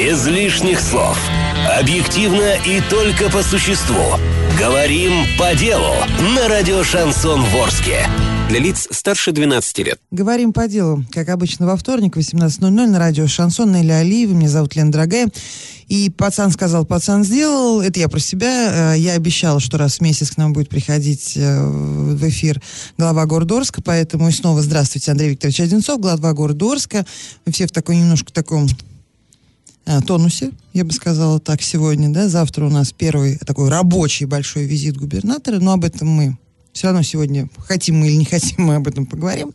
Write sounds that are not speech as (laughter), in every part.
Без лишних слов. Объективно и только по существу. Говорим по делу на радио «Шансон Ворске». Для лиц старше 12 лет. Говорим по делу. Как обычно, во вторник, 18.00 на радио «Шансон» Нелли Алиева. Меня зовут Лена Дорогая. И пацан сказал, пацан сделал. Это я про себя. Э, я обещала, что раз в месяц к нам будет приходить э, в эфир глава города Орска. Поэтому и снова здравствуйте, Андрей Викторович Одинцов, глава города Орска. Мы все в такой немножко таком тонусе, я бы сказала так, сегодня, да, завтра у нас первый такой рабочий большой визит губернатора, но об этом мы все равно сегодня, хотим мы или не хотим, мы об этом поговорим.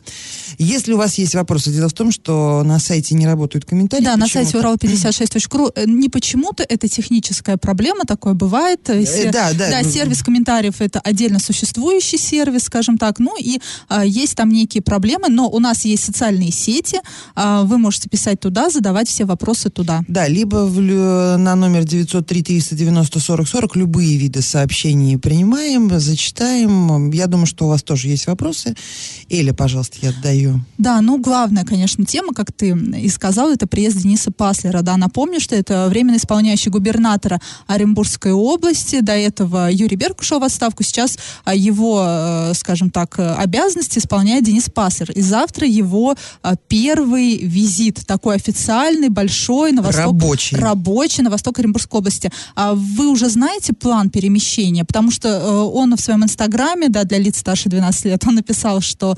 Если у вас есть вопросы, дело в том, что на сайте не работают комментарии. Да, на сайте урал56.ру. Э, не почему-то, это техническая проблема, такое бывает. Э, э, да, да. Да, сервис комментариев это отдельно существующий сервис, скажем так. Ну и а, есть там некие проблемы, но у нас есть социальные сети. А, вы можете писать туда, задавать все вопросы туда. Да, либо в, на номер 903 390 40 40 любые виды сообщений принимаем, зачитаем я думаю, что у вас тоже есть вопросы. Эля, пожалуйста, я отдаю. Да, ну, главная, конечно, тема, как ты и сказал, это приезд Дениса Паслера. Да, напомню, что это временно исполняющий губернатора Оренбургской области. До этого Юрий Берг ушел в отставку. Сейчас а, его, э, скажем так, обязанности исполняет Денис Паслер. И завтра его а, первый визит, такой официальный, большой, на восток. Рабочий. Рабочий на восток Оренбургской области. А вы уже знаете план перемещения? Потому что э, он в своем инстаграме, да, для лиц старше 12 лет, он написал, что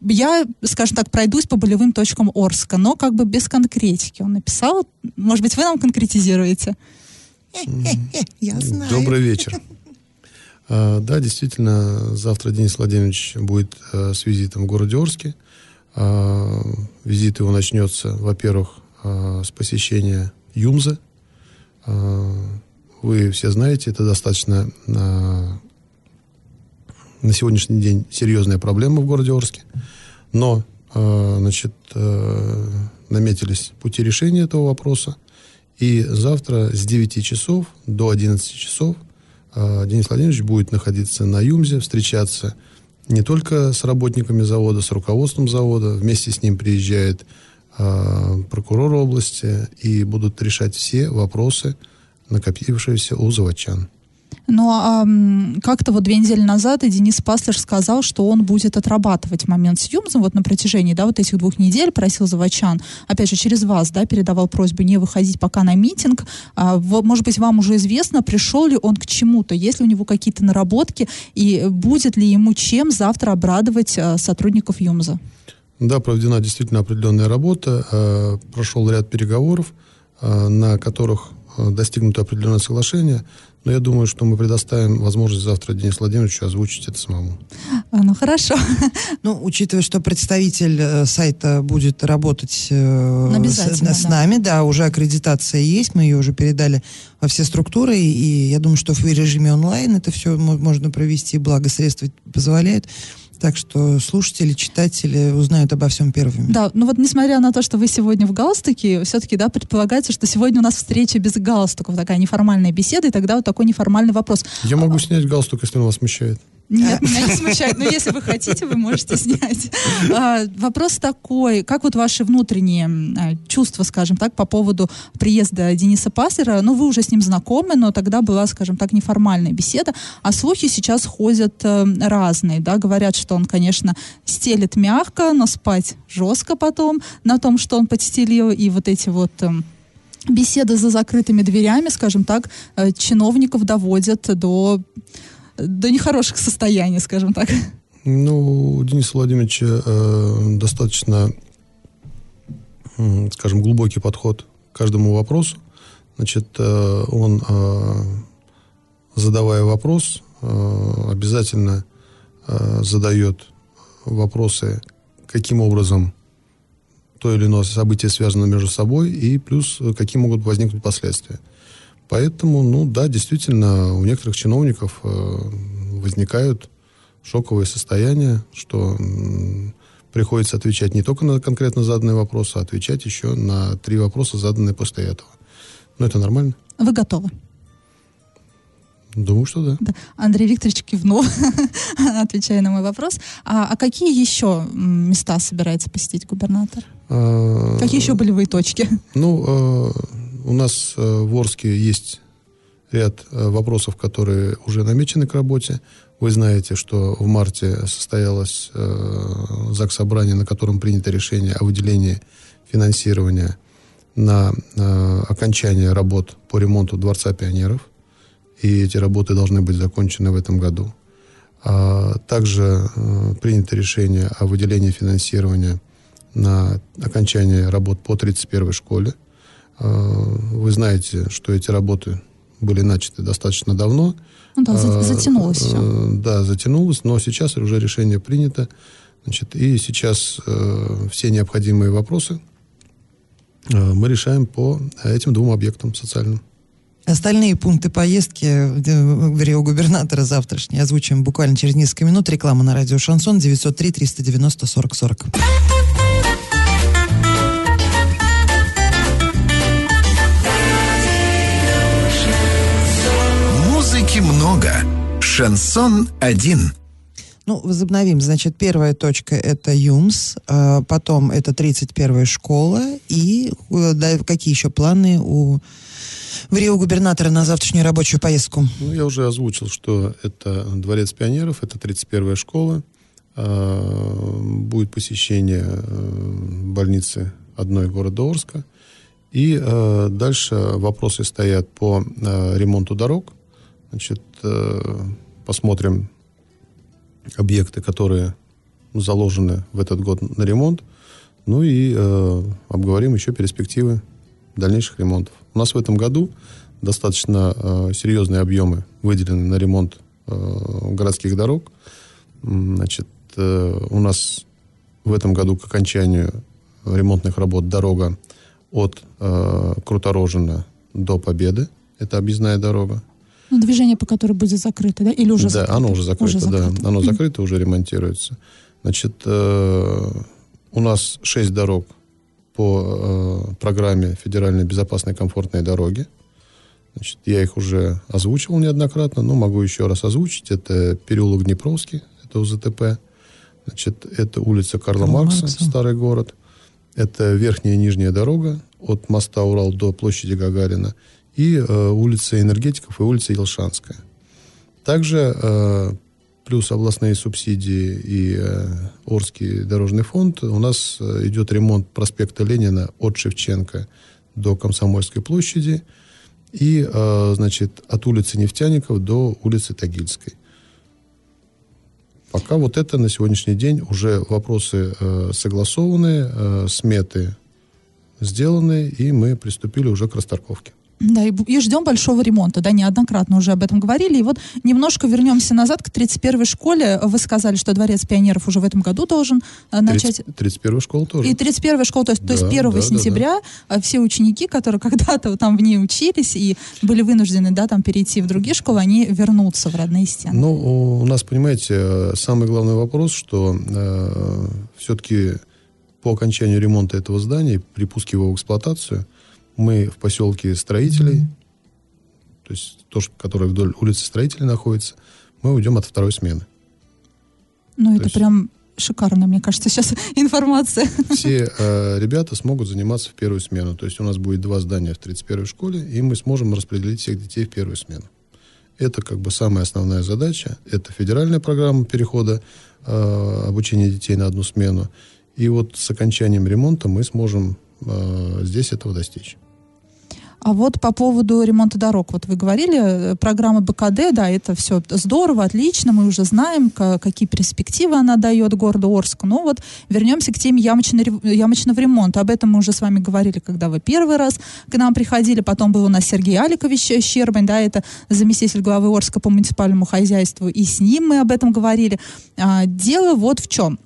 я, скажем так, пройдусь по болевым точкам Орска, но как бы без конкретики. Он написал. Может быть, вы нам конкретизируете? Я знаю. Добрый вечер. (laughs) А, да, действительно, завтра Денис Владимирович будет а, с визитом в городе Орске. А, визит его начнется, во-первых, с посещения Юмза. Вы все знаете, это достаточно на сегодняшний день серьезная проблема в городе Орске. Но, э, значит, э, наметились пути решения этого вопроса. И завтра с 9 часов до 11 часов э, Денис Владимирович будет находиться на Юмзе, встречаться не только с работниками завода, с руководством завода. Вместе с ним приезжает прокурор области и будут решать все вопросы, накопившиеся у заводчан. Но а, как-то вот две недели назад и Денис Паслер сказал, что он будет отрабатывать момент с Юмзом вот на протяжении да, вот этих двух недель, просил заводчан, опять же, через вас, да, передавал просьбу не выходить пока на митинг. А, в, может быть, вам уже известно, пришел ли он к чему-то, есть ли у него какие-то наработки, и будет ли ему чем завтра обрадовать а, сотрудников Юмза? Да, проведена действительно определенная работа, э, прошел ряд переговоров, э, на которых э, достигнуто определенное соглашение. Но я думаю, что мы предоставим возможность завтра Денису Владимировичу озвучить это самому. А, ну, хорошо. (laughs) Ну, учитывая, что представитель э, сайта будет работать э, с, с да. нами, да, уже аккредитация есть, мы ее уже передали во все структуры, и я думаю, что в режиме онлайн это все можно провести, благо средства позволяют. Так что слушатели, читатели узнают обо всем первыми. Да, ну вот несмотря на то, что вы сегодня в галстуке, все-таки, да, предполагается, что сегодня у нас встреча без галстуков, такая неформальная беседа, и тогда вот такой неформальный вопрос. Я могу снять галстук, если он вас смущает. Нет, меня не смущает. Но если вы хотите, вы можете снять. А, вопрос такой, как вот ваши внутренние а, чувства, скажем так, по поводу приезда Дениса Паслера? Ну, вы уже с ним знакомы, но тогда была, скажем так, неформальная беседа, а слухи сейчас ходят э, разные, да, говорят, что он, конечно, стелит мягко, но спать жестко потом на том, что он подстелил, и вот эти вот э, беседы за закрытыми дверями, скажем так, э, чиновников доводят до до нехороших состояний, скажем так. Ну, у Дениса Владимировича э, достаточно, э, скажем, глубокий подход к каждому вопросу. Значит, э, он, э, задавая вопрос, э, обязательно э, задает вопросы, каким образом то или иное событие связано между собой, и плюс какие могут возникнуть последствия. Поэтому, ну да, действительно, у некоторых чиновников э, возникают шоковые состояния, что приходится отвечать не только на конкретно заданные вопросы, а отвечать еще на три вопроса, заданные после этого. Но это нормально. Вы готовы? Думаю, что да. Да. Андрей Викторович кивнул, (laughs) отвечая на мой вопрос. А, а какие еще места собирается посетить губернатор? А, Какие еще болевые точки? Ну, э, у нас э, в Орске есть ряд э, вопросов, которые уже намечены к работе. Вы знаете, что в марте состоялось э, ЗАГС собрание, на котором принято решение о выделении финансирования на окончание работ по ремонту Дворца пионеров. И эти работы должны быть закончены в этом году. А также принято решение о выделении финансирования на окончание работ по 31 школе. Э, Вы знаете, что эти работы были начаты достаточно давно. Ну да, А, затянулось все. э, Да, затянулось, но сейчас уже решение принято. Значит, и сейчас э, все необходимые вопросы э, мы решаем по этим двум объектам социальным. Остальные пункты поездки э, в Рио губернатора завтрашние озвучим буквально через несколько минут. Реклама на радио Шансон 903 390 40 40. Шансон один. Ну, возобновим. Значит, первая точка это ЮМС, а потом это 31-я школа. И э, да, какие еще планы у в Рио губернатора на завтрашнюю рабочую поездку? Ну, я уже озвучил, что это Дворец пионеров, это 31-я школа. А, Будет посещение э, больницы одной города Орска. И э, дальше вопросы стоят по ремонту дорог. Значит, посмотрим объекты, которые заложены в этот год на ремонт. Ну и э, обговорим еще перспективы дальнейших ремонтов. У нас в этом году достаточно э, серьезные объемы выделены на ремонт э, городских дорог. Значит, э, у нас в этом году к окончанию ремонтных работ дорога от э, Круторожина до Победы. Это объездная дорога. Ну, движение, по которой будет закрыто, да? Или уже да, закрыто? оно уже закрыто, да. закрыто. Оно Мгм. закрыто, уже ремонтируется. Значит, э, у нас шесть дорог по э, программе федеральной безопасной комфортной дороги. Значит, я их уже озвучивал неоднократно, но могу еще раз озвучить. Это переулок Днепровский, это УЗТП. Значит, это улица Карла, Карла Маркса, Маркса. старый город. Это верхняя и нижняя дорога от моста Урал до площади Гагарина. И э, улица Энергетиков и улица Елшанская. Также э, плюс областные субсидии и э, Орский дорожный фонд. У нас э, идет ремонт проспекта Ленина от Шевченко до Комсомольской площади и, э, значит, от улицы Нефтяников до улицы Тагильской. Пока вот это на сегодняшний день уже вопросы э, согласованы, э, сметы сделаны, и мы приступили уже к расторговке. Да, и, и ждем большого ремонта, да, неоднократно уже об этом говорили. И вот немножко вернемся назад к 31-й школе. Вы сказали, что Дворец пионеров уже в этом году должен э, начать... 31 школа тоже. И 31 школа, то есть, то есть Да, 1 да, да, сентября э, все ученики, которые (laughs) когда-то там в ней учились и были вынуждены, да, там перейти в другие школы, они вернутся в родные стены. Ну, у нас, понимаете, самый главный вопрос, что э, все-таки по окончанию ремонта этого здания, при пуске его в эксплуатацию, мы в поселке строителей, то есть то, которое вдоль улицы строителей находится, мы уйдем от второй смены. ну, это есть- прям шикарно, мне кажется, сейчас (laughs) информация. Все э, ребята смогут заниматься в первую смену. То есть у нас будет два здания в 31-й школе, и мы сможем распределить всех детей в первую смену. Это как бы самая основная задача. Это федеральная программа перехода э, обучения детей на одну смену. И вот с окончанием ремонта мы сможем э, здесь этого достичь. А вот по поводу ремонта дорог, вот вы говорили, э, программа БКД, да, это все здорово, отлично, мы уже знаем, ка- какие перспективы она дает городу Орску. Но вот вернемся к теме ямочной рев- ямочного ремонта. Об этом мы уже с вами говорили, когда вы первый раз к нам приходили. Потом был у нас Сергей Аликович э, Щербань, да, это заместитель главы Орска по муниципальному хозяйству, и с ним мы об этом говорили. А, дело вот в чем.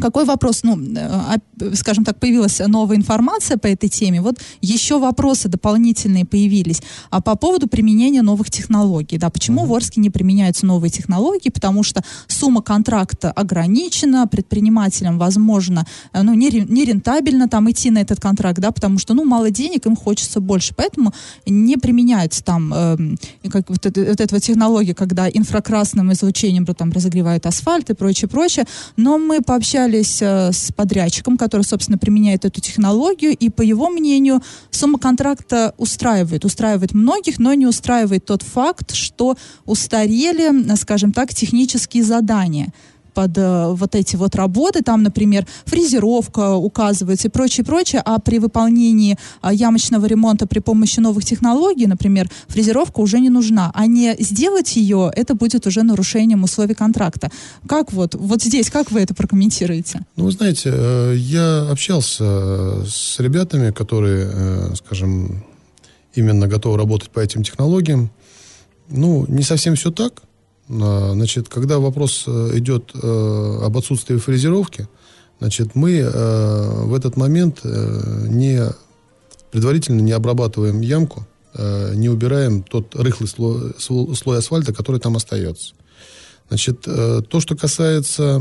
Какой вопрос, ну, э, скажем так, появилась новая информация по этой теме, вот еще вопросы дополнительные появились. А по поводу применения новых технологий, да, почему в Орске не применяются новые технологии? Потому что сумма контракта ограничена, предпринимателям, возможно, э, ну, не, не рентабельно там идти на этот контракт, да, потому что, ну, мало денег, им хочется больше, поэтому не применяются там э, как вот, это, вот эта технология, когда инфракрасным излучением там разогревают асфальт и прочее, прочее, но мы пообщались общались э, с подрядчиком, который, собственно, применяет эту технологию, и по его мнению, сумма контракта устраивает, устраивает многих, но не устраивает тот факт, что устарели, скажем так, технические задания под э, вот эти вот работы, там, например, фрезеровка указывается и прочее, прочее, а при выполнении э, ямочного ремонта при помощи новых технологий, например, фрезеровка уже не нужна, а не сделать ее, это будет уже нарушением условий контракта. Как вот, вот здесь, как вы это прокомментируете? Ну, вы знаете, э, я общался с ребятами, которые, э, скажем, именно готовы работать по этим технологиям. Ну, не совсем все так, значит, когда вопрос э, идет э, об отсутствии фрезеровки, значит, мы э, в этот момент не предварительно не обрабатываем ямку, не убираем тот рыхлый слой, слой асфальта, который там остается. Значит, то, что касается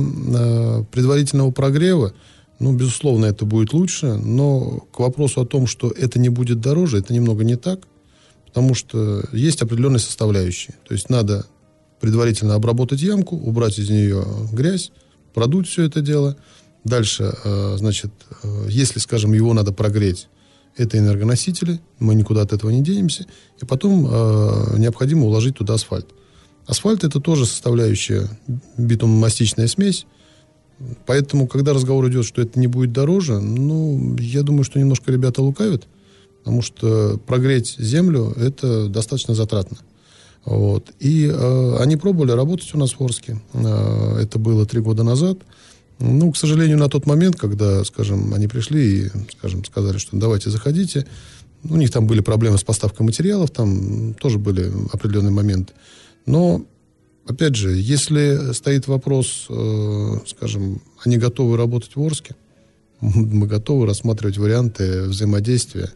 предварительного прогрева, ну, безусловно, это будет лучше, но к вопросу о том, что это не будет дороже, это немного не так, потому что есть определенные составляющие. То есть надо предварительно обработать ямку, убрать из нее грязь, продуть все это дело. Дальше, э, значит, э, если, скажем, его надо прогреть, это энергоносители, мы никуда от этого не денемся. И потом э, необходимо уложить туда асфальт. Асфальт это тоже составляющая битумно-мастичная смесь. Поэтому, когда разговор идет, что это не будет дороже, ну, я думаю, что немножко ребята лукавят, потому что прогреть землю это достаточно затратно. Вот. И э, они пробовали работать у нас в Орске. Э, это было три года назад. Ну, к сожалению, на тот момент, когда, скажем, они пришли и, скажем, сказали, что давайте заходите, у них там были проблемы с поставкой материалов, там тоже были определенные моменты. Но, опять же, если стоит вопрос, э, скажем, они готовы работать в Орске, (laughs) мы готовы рассматривать варианты взаимодействия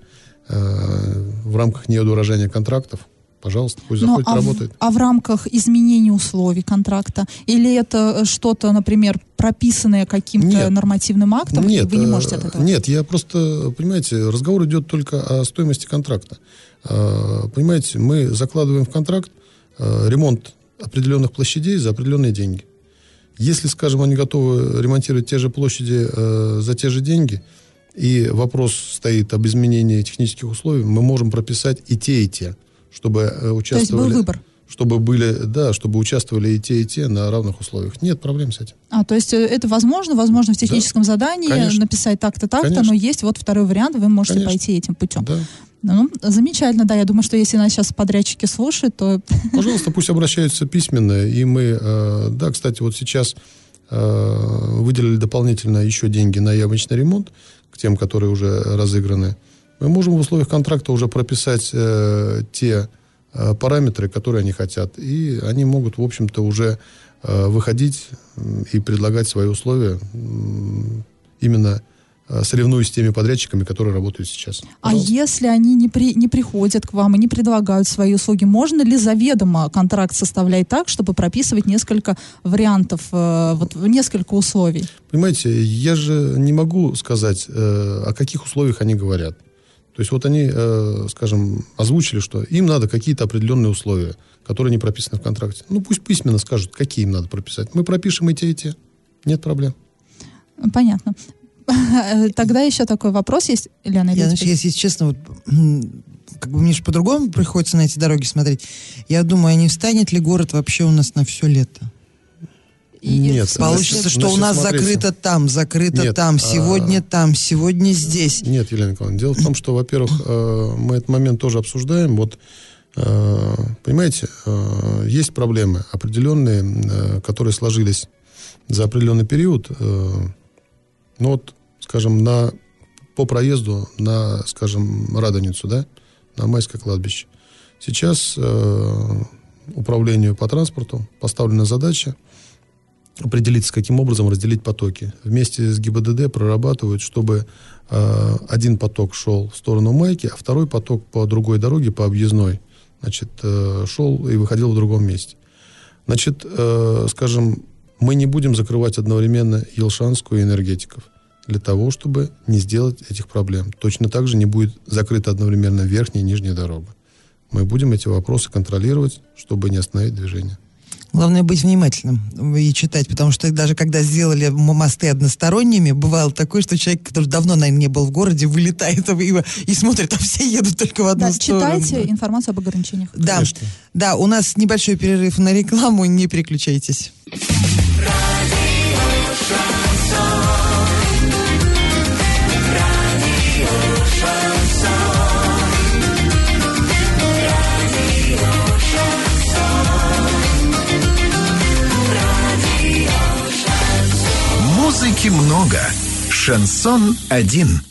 э, в рамках неудорожания контрактов, пожалуйста, пусть ну, заходит, а работает. В, а в рамках изменения условий контракта? Или это э, что-то, например, прописанное каким-то нормативным актом, нет, вы не можете от этого? Нет, я просто, понимаете, разговор идет только о стоимости контракта. А, понимаете, мы закладываем в контракт а, ремонт определенных площадей за определенные деньги. Если, скажем, они готовы ремонтировать те же площади э, за те же деньги, и вопрос стоит об изменении технических условий, мы можем прописать и те, и те чтобы участвовали... То есть был выбор? Чтобы были, да, чтобы участвовали и те, и те на равных условиях. Нет проблем с этим. А, то есть э, это возможно, возможно в техническом да. задании Конечно. написать так-то, так-то, но есть вот второй вариант, вы можете Конечно. пойти этим путем. Да. Ну, замечательно, да. Я думаю, что если нас сейчас подрядчики слушают, то... (laughs) Пожалуйста, пусть обращаются письменно. И мы, э, да, кстати, вот сейчас э, выделили дополнительно еще деньги на ямочный ремонт к тем, которые уже разыграны мы можем в условиях контракта уже прописать э, те э, параметры, которые они хотят. И они могут, в общем-то, уже э, выходить и предлагать свои условия э, именно соревнуясь с теми подрядчиками, которые работают сейчас. А Пожалуйста. А если они не, при, не приходят к вам и не предлагают свои услуги, можно ли заведомо контракт составлять так, чтобы прописывать несколько вариантов, э, вот несколько условий? Понимаете, я же не могу сказать, э, о каких условиях они говорят. То есть вот они, э, скажем, озвучили, что им надо какие-то определенные условия, которые не прописаны в контракте. Ну пусть письменно скажут, какие им надо прописать. Мы пропишем и те, и те. Нет проблем. Понятно. (laughs) Тогда еще такой вопрос есть, Лена. Я, значит, если честно, вот, как бы мне же по-другому приходится на эти дороги смотреть. Я думаю, а не встанет ли город вообще у нас на все лето? И Нет. Получится, что значит, у нас смотрите. закрыто там, закрыто Нет, там, сегодня а... там, сегодня здесь. Нет, Елена Николаевна, дело в том, что, во-первых, э, мы этот момент тоже обсуждаем. Вот, э, понимаете, э, есть проблемы определенные, которые сложились за определенный период. Ну вот, скажем, на, по проезду на, скажем, Радоницу, да, на Майское кладбище. Сейчас управлению по транспорту поставлена задача определиться, каким образом разделить потоки. Вместе с ГИБДД прорабатывают, чтобы э, один поток шел в сторону Майки, а второй поток по другой дороге, по объездной, значит, э, шел и выходил в другом месте. Значит, э, скажем, мы не будем закрывать одновременно Елшанскую и энергетиков для того, чтобы не сделать этих проблем. Точно так же не будет закрыта одновременно верхняя и нижняя дорога. Мы будем эти вопросы контролировать, чтобы не остановить движение. Главное быть внимательным и читать, потому что даже когда сделали мосты односторонними, бывало такое, что человек, который давно, наверное, не был в городе, вылетает и, и смотрит, а все едут только в одну Да, сторону. читайте информацию об ограничениях. Да, Конечно. да, у нас небольшой перерыв на рекламу, не переключайтесь. Музыки много. Шансон один.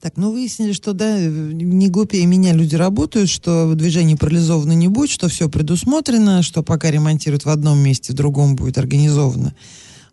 Так, ну выяснили, что да, не глупее меня люди работают, что движение парализовано не будет, что все предусмотрено, что пока ремонтируют в одном месте, в другом будет организовано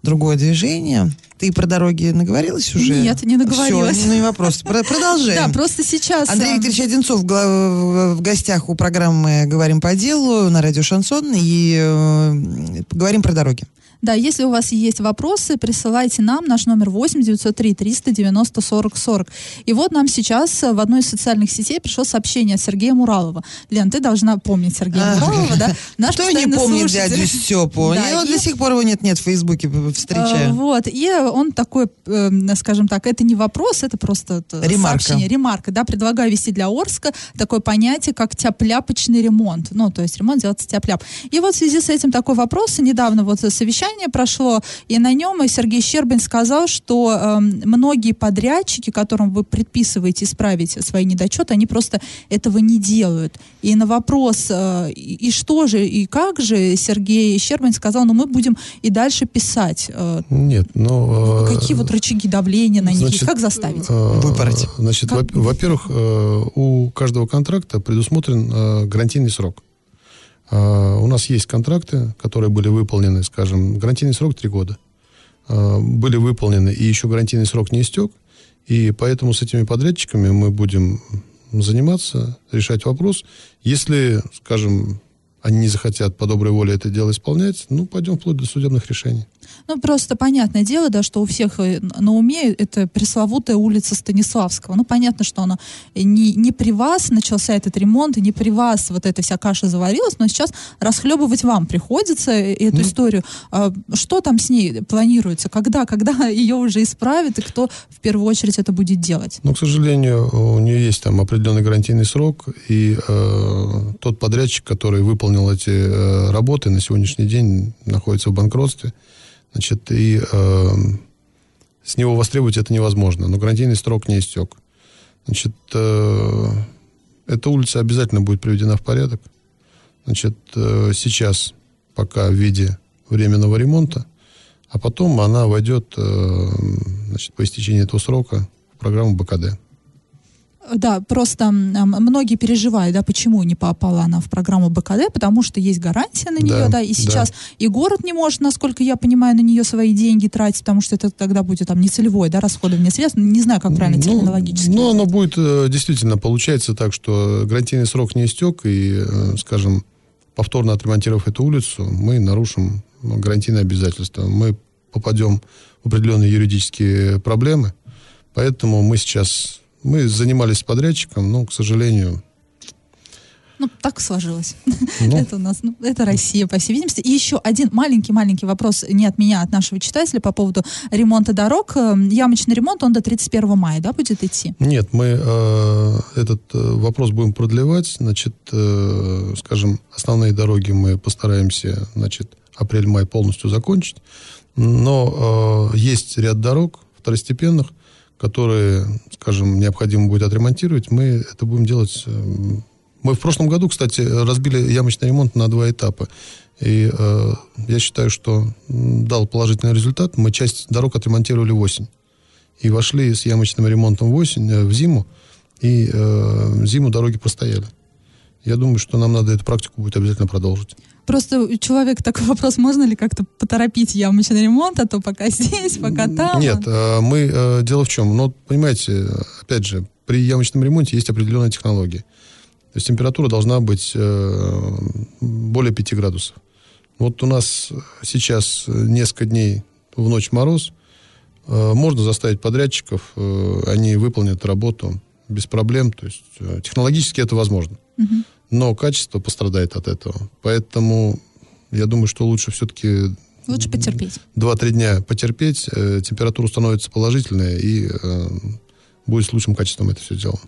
другое движение. Ты про дороги наговорилась уже? Нет, не наговорилась. Все, ну не вопрос. Про- Продолжаем. (laughs) Да, просто сейчас... Андрей а, Викторович Одинцов в гостях у программы «Говорим по делу» на радио «Шансон» и э, говорим про дороги. Да, если у вас есть вопросы, присылайте нам наш номер 8 903 390 40 40. И вот нам сейчас э, в одной из социальных сетей пришло сообщение от Сергея Муралова. Лен, ты должна помнить Сергея А. Муралова, да? (laughs) Наш Кто не помнит слушатель. дядю Степу? Да, Я вот и- до сих пор его нет-нет в Фейсбуке Э, встречаю. Вот, и он такой, э, скажем так, это не вопрос, это просто э, Ремарка. сообщение, ремарка, да, предлагаю ввести для Орска такое понятие, как тяпляпочный ремонт, ну, то есть ремонт делается тяп-ляп. И вот в связи с этим такой вопрос, недавно вот совещание прошло, и на нем и Сергей Щербин сказал, что э, многие подрядчики, которым вы предписываете исправить свои недочеты, они просто этого не делают. И на вопрос, э, и, что же, и как же, Сергей Щербин сказал, ну, мы будем и дальше писать. э, Нет, но... э, Какие вот рычаги давления на них есть? Как заставить? э, Выпороть. Значит, во- во-первых, э, у каждого контракта предусмотрен э, гарантийный срок. Э, У нас есть контракты, которые были выполнены, скажем, гарантийный срок три года. Э, Были выполнены, и еще гарантийный срок не истек. И поэтому с этими подрядчиками мы будем заниматься, решать вопрос. Если, скажем, они не захотят по доброй воле это дело исполнять, ну, пойдем вплоть до судебных решений. Ну, просто понятное дело, да, что у всех э, на уме это пресловутая улица Станиславского. Ну, понятно, что она не, не при вас начался этот ремонт, и не при вас вот эта вся каша заварилась, но сейчас расхлебывать вам приходится э, эту историю. А что там с ней планируется? Когда? Когда (laughs) ее уже исправят, и кто в первую очередь это будет делать? Но, к сожалению, у нее есть там определенный гарантийный срок, и э, тот подрядчик, который выполнил эти э, работы, на сегодняшний день находится в банкротстве. Значит, и э, с него востребовать это невозможно. Но гарантийный срок не истек. Значит, э, эта улица обязательно будет приведена в порядок. Значит, э, сейчас пока в виде временного ремонта, а потом она войдет э, значит, по истечении этого срока в программу БКД. Да, просто многие переживают, да, почему не попала она в программу БКД, потому что есть гарантия на нее, Да, да, и да. сейчас и город не может, насколько я понимаю, на нее свои деньги тратить, потому что это тогда будет там нецелевое, да, расходование средств, не знаю, как правильно терминологически. Ну, оно будет, э, действительно, получается так, что гарантийный срок не истек, и, э, скажем, повторно отремонтировав эту улицу, мы нарушим ну, гарантийные обязательства. Мы попадем в определенные юридические проблемы, поэтому мы сейчас... Мы занимались подрядчиком, но, к сожалению, Ну, так сложилось. Ну. (laughs) Это у нас, ну, это Россия, по всей видимости. И еще один маленький-маленький вопрос не от меня, а от нашего читателя по поводу ремонта дорог. Э, Ямочный ремонт, он до 31 мая, да, будет идти? Нет, мы э, этот э, вопрос будем продлевать. Значит, э, скажем, основные дороги мы постараемся, значит, апрель-май полностью закончить. Но э, есть ряд дорог второстепенных, которые, скажем, необходимо будет отремонтировать. Мы это будем делать. э, мы в прошлом году, кстати, разбили ямочный ремонт на два этапа. И э, я считаю, что дал положительный результат. Мы часть дорог отремонтировали в осень и вошли с ямочным ремонтом в осень, э, в зиму, и э, зиму дороги простояли. Я думаю, что нам надо эту практику будет обязательно продолжить. Просто у человека такой (laughs) вопрос, можно ли как-то поторопить ямочный ремонт, а то пока (laughs) здесь, пока там. Нет, э, мы, э, дело в чем, ну, понимаете, опять же, при ямочном ремонте есть определенная технология. То есть температура должна быть э, более 5 градусов. Вот у нас сейчас несколько дней в ночь мороз, можно заставить подрядчиков, они выполнят работу без проблем, то есть технологически это возможно. Мгм. Но качество пострадает от этого. Поэтому я думаю, что лучше все-таки Лучше потерпеть. 2-3 дня потерпеть, э, температура становится положительная, и э, будет с лучшим качеством это все сделано.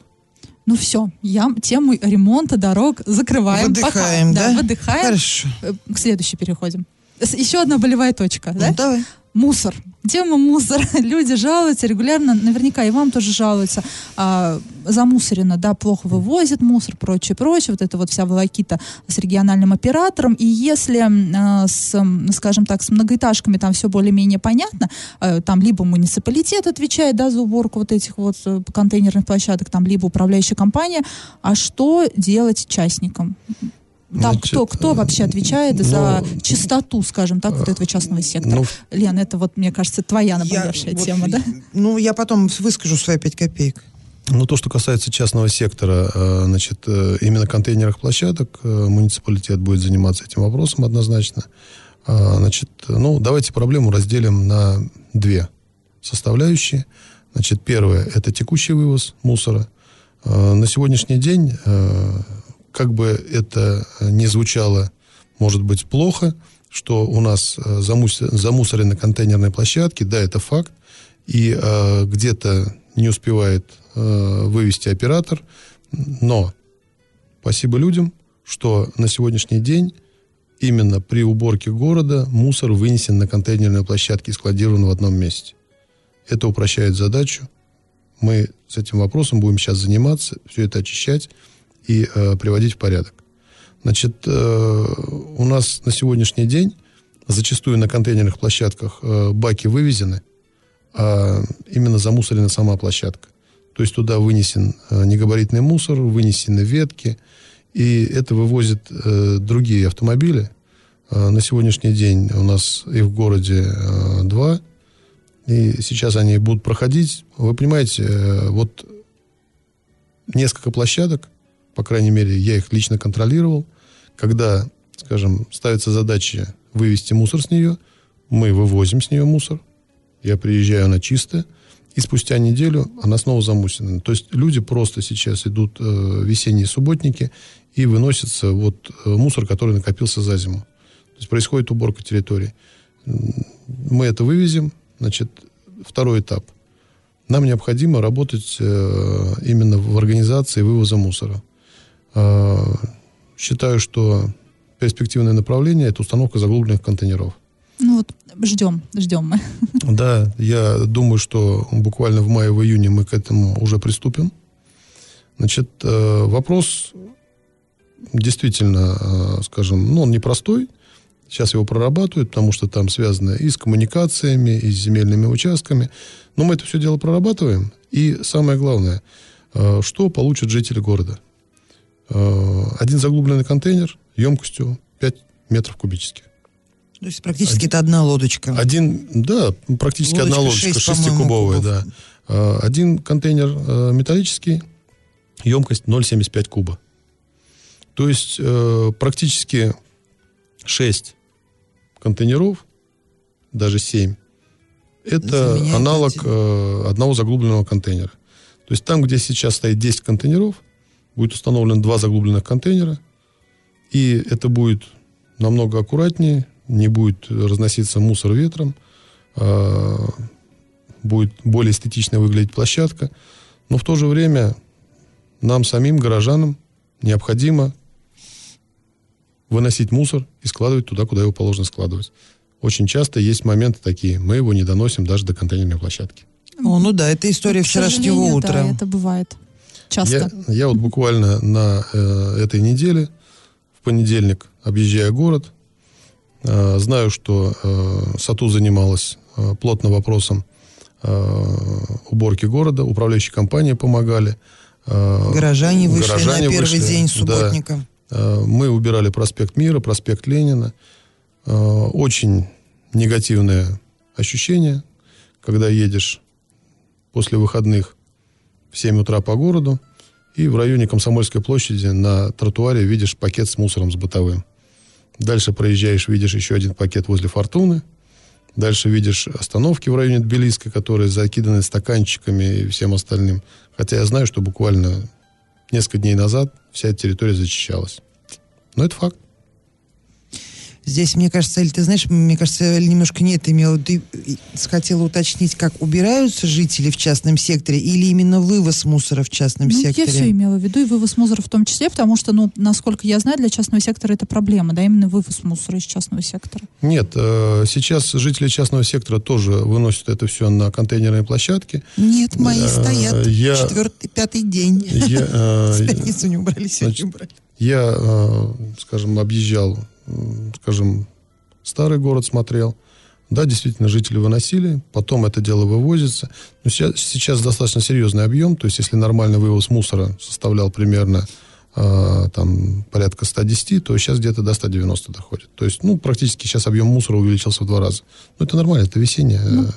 Ну все, я тему ремонта дорог закрываем. Выдыхаем, пока. да? выдыхаем. Хорошо. Э, К следующей переходим. Еще одна болевая точка, да? Ну, давай. Мусор. Тема мусора. (laughs) Люди жалуются регулярно, наверняка и вам тоже жалуются. А, замусорено, да, плохо вывозят мусор, прочее, прочее. Вот это вот вся волокита с региональным оператором. И если, а, с, скажем так, с многоэтажками там все более-менее понятно, э, там либо муниципалитет отвечает, да, за уборку вот этих вот э, контейнерных площадок, там либо управляющая компания. А что делать частникам? Там Значит, кто, кто вообще отвечает за ну, чистоту, скажем так, вот этого частного сектора? Ну, Лен, это вот, мне кажется, твоя Я наболевшая вот, тема, да? Ну, я потом выскажу свои пять копеек. Ну, то, что касается частного сектора, э, значит, э, именно контейнерных площадок, э, муниципалитет будет заниматься этим вопросом однозначно. А, Значит, ну, давайте проблему разделим на две составляющие. Значит, первое – это текущий вывоз мусора. Э, На сегодняшний день, э, как бы это не звучало, может быть, плохо, что у нас э, замус- замусорены контейнерные площадки, да, это факт, и э, где-то не успевает э, вывести оператор, но спасибо людям, что на сегодняшний день именно при уборке города мусор вынесен на контейнерные площадки и складирован в одном месте. Это упрощает задачу. Мы с этим вопросом будем сейчас заниматься, все это очищать и э, приводить в порядок. Значит, э, у нас на сегодняшний день зачастую на контейнерных площадках э, баки вывезены, а именно замусорена сама площадка. То есть туда вынесен э, негабаритный мусор, вынесены ветки, и это вывозят э, другие автомобили. Э, на сегодняшний день у нас и в городе э, два, и сейчас они будут проходить. Вы понимаете, э, вот несколько площадок, по крайней мере, я их лично контролировал, когда, скажем, ставится задача вывести мусор с нее, мы вывозим с нее мусор, я приезжаю, она чистая, и спустя неделю она снова замусорена. То есть люди просто сейчас идут э, весенние субботники и выносится вот э, мусор, который накопился за зиму. То есть происходит уборка территории. Мы это вывезем, значит, второй этап. Нам необходимо работать э, именно в организации вывоза мусора. Э, считаю, что перспективное направление – это установка заглубленных контейнеров. Ну вот, ждем, ждем мы. (laughs) Да, я думаю, что буквально в мае, в июне мы к этому уже приступим. Значит, э, вопрос действительно, э, скажем, ну, он непростой. Сейчас его прорабатывают, потому что там связано и с коммуникациями, и с земельными участками. Но мы это все дело прорабатываем. И самое главное, что получат жители города? Э, Один заглубленный контейнер емкостью 5 метров кубических. То есть практически это одна лодочка. Один, да, практически Лодочка одна лодочка, шесть, по-моему, шестикубовая, кубов. да. А, Один контейнер э, металлический, емкость 0,75 куба. То есть э, практически 6 контейнеров, даже 7, это Заменяет аналог один. э, одного заглубленного контейнера. То есть там, где сейчас стоит 10 контейнеров, будет установлено два заглубленных контейнера, и это будет намного аккуратнее, не будет разноситься мусор ветром, а, будет более эстетично выглядеть площадка, но в то же время нам самим, горожанам, необходимо выносить мусор и складывать туда, куда его положено складывать. Очень часто есть моменты такие, мы его не доносим даже до контейнерной площадки. О, ну да, это история К вчерашнего утра. Да, это бывает часто. Я, я вот буквально на э, этой неделе, в понедельник, объезжая город, э, знаю, что э, САТУ занималась э, плотно вопросом э, уборки города, управляющие компании помогали, Э, Горожане вышли горожане на первый вышли, день да. субботника. Э, Мы убирали проспект Мира, проспект Ленина. Э, Очень негативное ощущение, когда едешь после выходных в 7 утра по городу, и в районе Комсомольской площади на тротуаре видишь пакет с мусором, с бытовым. Дальше проезжаешь, видишь еще один пакет возле Фортуны. Дальше видишь остановки в районе Тбилиска, которые закиданы стаканчиками и всем остальным. Хотя я знаю, что буквально несколько дней назад вся эта территория зачищалась. Но это факт. Здесь, мне кажется, Эль, ты знаешь, мне кажется, Эль немножко нет имела. Ты э, хотела уточнить, как убираются жители в частном секторе или именно вывоз мусора в частном Ну, секторе? я все имела в виду, и вывоз мусора в том числе, потому что, ну, насколько я знаю, для частного сектора это проблема, да, именно вывоз мусора из частного сектора. Нет, э, сейчас жители частного сектора тоже выносят это все на контейнерные площадки. Нет, мои Э, стоят я- четвертый, пятый день. Я, э, (laughs) С пятницу не убрали, сегодня значит, убрали. Я, скажем, объезжал, скажем, старый город смотрел. Да, действительно, жители выносили, потом это дело вывозится. Но сейчас, сейчас достаточно серьезный объем, то есть если нормальный вывоз мусора составлял примерно э, там, порядка 110, то сейчас где-то до 190 доходит. То есть, ну, практически сейчас объем мусора увеличился в два раза. Ну, это нормально, это весеннее. э,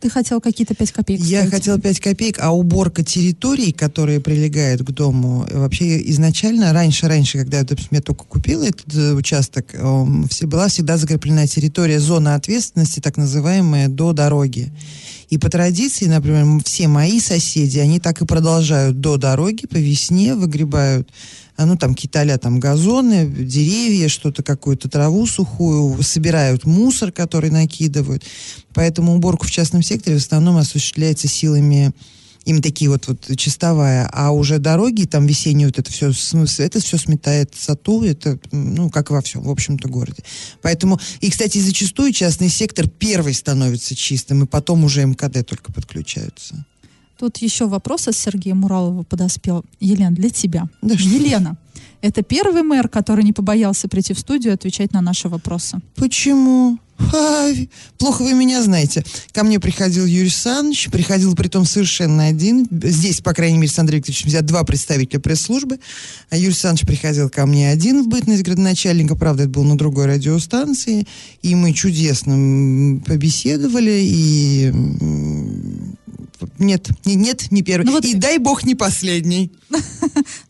Ты хотел какие-то 5 копеек Я ставить. хотела 5 копеек, а уборка территорий, которые прилегают к дому, вообще изначально, раньше, раньше, когда я, только купила этот э, участок, эм, была всегда закреплена территория, зона ответственности, так называемая, до дороги. И по традиции, например, все мои соседи, они так и продолжают до дороги по весне выгребают а, ну, там а там газоны, деревья, что-то, какую-то траву сухую, собирают мусор, который накидывают. Поэтому уборку в частном секторе в основном осуществляется силами им такие вот, вот чистовая, а уже дороги, там весенние вот это все, это все сметает сату, это, ну, как во всем, в общем-то, городе. Поэтому, и, кстати, зачастую частный сектор первый становится чистым, и потом уже МКД только подключаются. Тут еще вопрос от Сергея Муралова подоспел. Елена, для тебя. Да что Елена, это первый мэр, который не побоялся прийти в студию и отвечать на наши вопросы. Почему? Плохо вы меня знаете. Ко мне приходил Юрий Саныч, приходил притом совершенно один. Здесь, по крайней мере, с Андреем Викторовичем взят два представителя пресс-службы. А Юрий Саныч приходил ко мне один в бытность градоначальника. Правда, это был на другой радиостанции. И мы чудесно побеседовали. И нет, не- нет, не первый. Ну вот- И дай бог не последний. (laughs)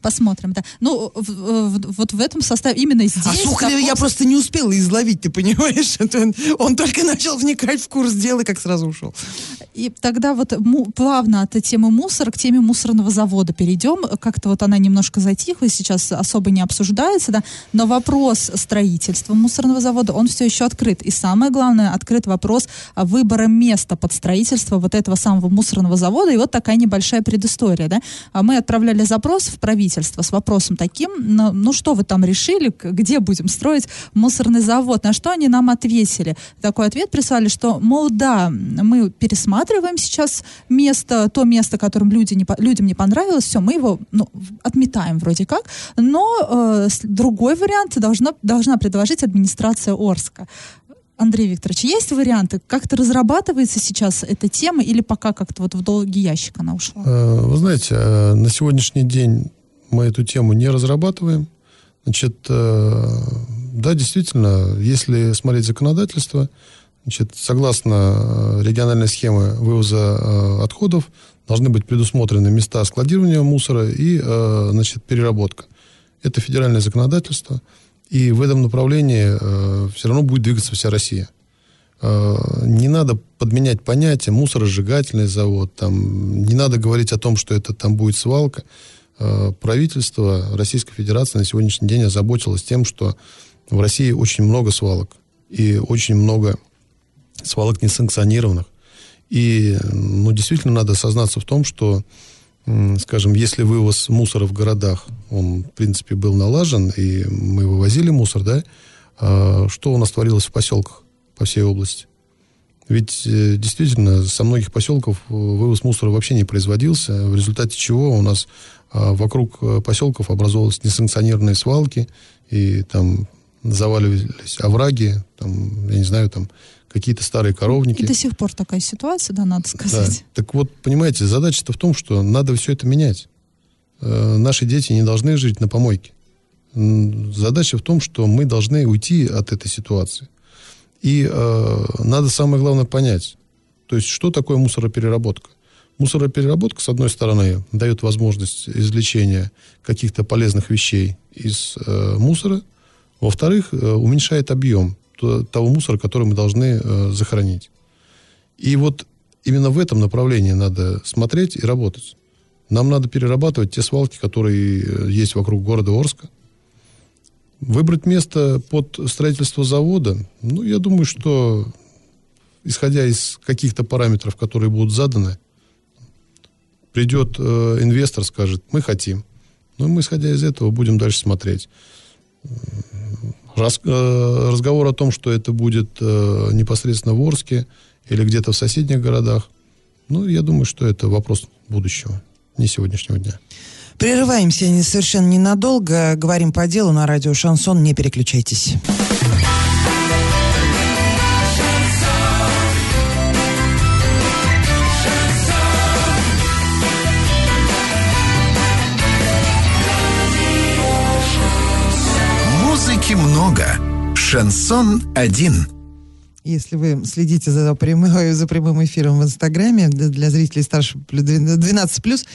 Посмотрим, да. Ну, в- в- вот в этом составе именно здесь... А Сухарева я просто не успела изловить, ты понимаешь? (laughs) Это он, только начал вникать в курс дела, и как сразу ушел. И тогда вот му- плавно от темы мусора к теме мусорного завода перейдем. Как-то вот она немножко затихла, сейчас особо не обсуждается, да. Но вопрос строительства мусорного завода, он все еще открыт. И самое главное, открыт вопрос а, выбора места под строительство вот этого самого мусорного завода. И вот такая небольшая предыстория, да. А Мы отправляли запрос в правительство с вопросом таким, ну, ну что вы там решили, где будем строить мусорный завод? На что они нам ответили? Такой ответ прислали, что, мол, да, мы пересматриваем сейчас место, то место, которым люди не, людям не понравилось, все, мы его ну, отметаем вроде как, но э, другой вариант должна, должна предложить администрация Орска. Андрей Викторович, есть варианты? Как-то разрабатывается сейчас эта тема или пока как-то вот в долгий ящик она ушла? Э, Вы знаете, э, на сегодняшний день мы эту тему не разрабатываем. Значит, э, да, действительно, если смотреть законодательство, значит, согласно региональной схемы вывоза отходов, должны быть предусмотрены места складирования мусора и, значит, переработка. Это федеральное законодательство. И в этом направлении э, все равно будет двигаться вся Россия. Э, не надо подменять понятие мусоросжигательный завод, там, не надо говорить о том, что это там будет свалка. Э, правительство Российской Федерации на сегодняшний день озаботилось тем, что в России очень много свалок и очень много свалок несанкционированных. И, ну, действительно надо осознаться в том, что, скажем, если вывоз мусора в городах, он, в принципе, был налажен, и мы вывозили мусор, да, а что у нас творилось в поселках по всей области? Ведь э, действительно со многих поселков э, вывоз мусора вообще не производился, в результате чего у нас а, вокруг э, поселков образовывались несанкционированные свалки, и там заваливались овраги, там, я не знаю, там какие-то старые коровники. И до сих пор такая ситуация, да, надо Да. сказать. Так вот, понимаете, задача-то в том, что надо все это менять. Э, наши дети не должны жить на помойке. Задача в том, что мы должны уйти от этой ситуации. И э, надо самое главное понять, то есть что такое мусоропереработка. Мусоропереработка, с одной стороны, дает возможность извлечения каких-то полезных вещей из э, мусора, во-вторых, э, уменьшает объем того мусора, который мы должны э, захоронить. И вот именно в этом направлении надо смотреть и работать. Нам надо перерабатывать те свалки, которые э, есть вокруг города Орска. Выбрать место под строительство завода, ну, я думаю, что исходя из каких-то параметров, которые будут заданы, придет э, инвестор, скажет, мы хотим. Ну, мы, исходя из этого, будем дальше смотреть. Э, разговор о том, что это будет э, непосредственно в Орске или где-то в соседних городах, ну, я думаю, что это вопрос будущего, не сегодняшнего дня. Прерываемся совершенно ненадолго. Говорим по делу на радио Шансон. Не переключайтесь. Шансон один. Если вы следите за прямым, за прямым эфиром в Инстаграме для зрителей старше плю- 12 плюс, э,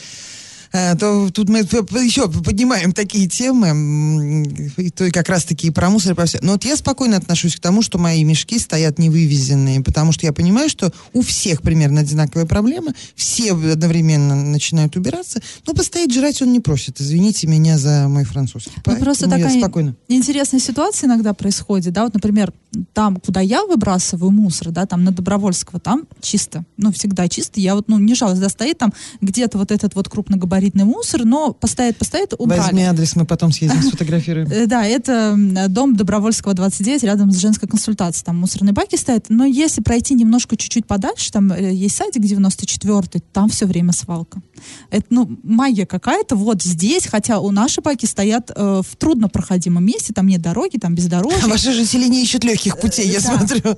то тут мы еще поднимаем такие темы, и то и как раз таки и про мусор, и про все. Но вот я спокойно отношусь к тому, что мои мешки стоят невывезенные, потому что я понимаю, что у всех примерно одинаковые проблемы, все одновременно начинают убираться, но постоять жрать он не просит. Извините меня за мой французский. Ну, просто такая спокойно. интересная ситуация иногда происходит, да, вот, например, там, куда я выбрасываю мусор, да, там на Добровольского, там чисто, ну, всегда чисто, я вот, ну, не жалуюсь, да, стоит там где-то вот этот вот крупногабаритный мусор, но постоит, постоит, убрали. Возьми адрес, мы потом съездим, (laughs) сфотографируем. Э, Да, это дом Добровольского 29, рядом с женской консультацией. Там мусорные баки стоят. Но если пройти немножко чуть-чуть подальше, там э, есть садик 94 там все время свалка. Это, ну, магия какая-то вот здесь, хотя у наши баки стоят э, в труднопроходимом месте, там нет дороги, там без дороги. А Ваше же селение ищет легких путей, я смотрю.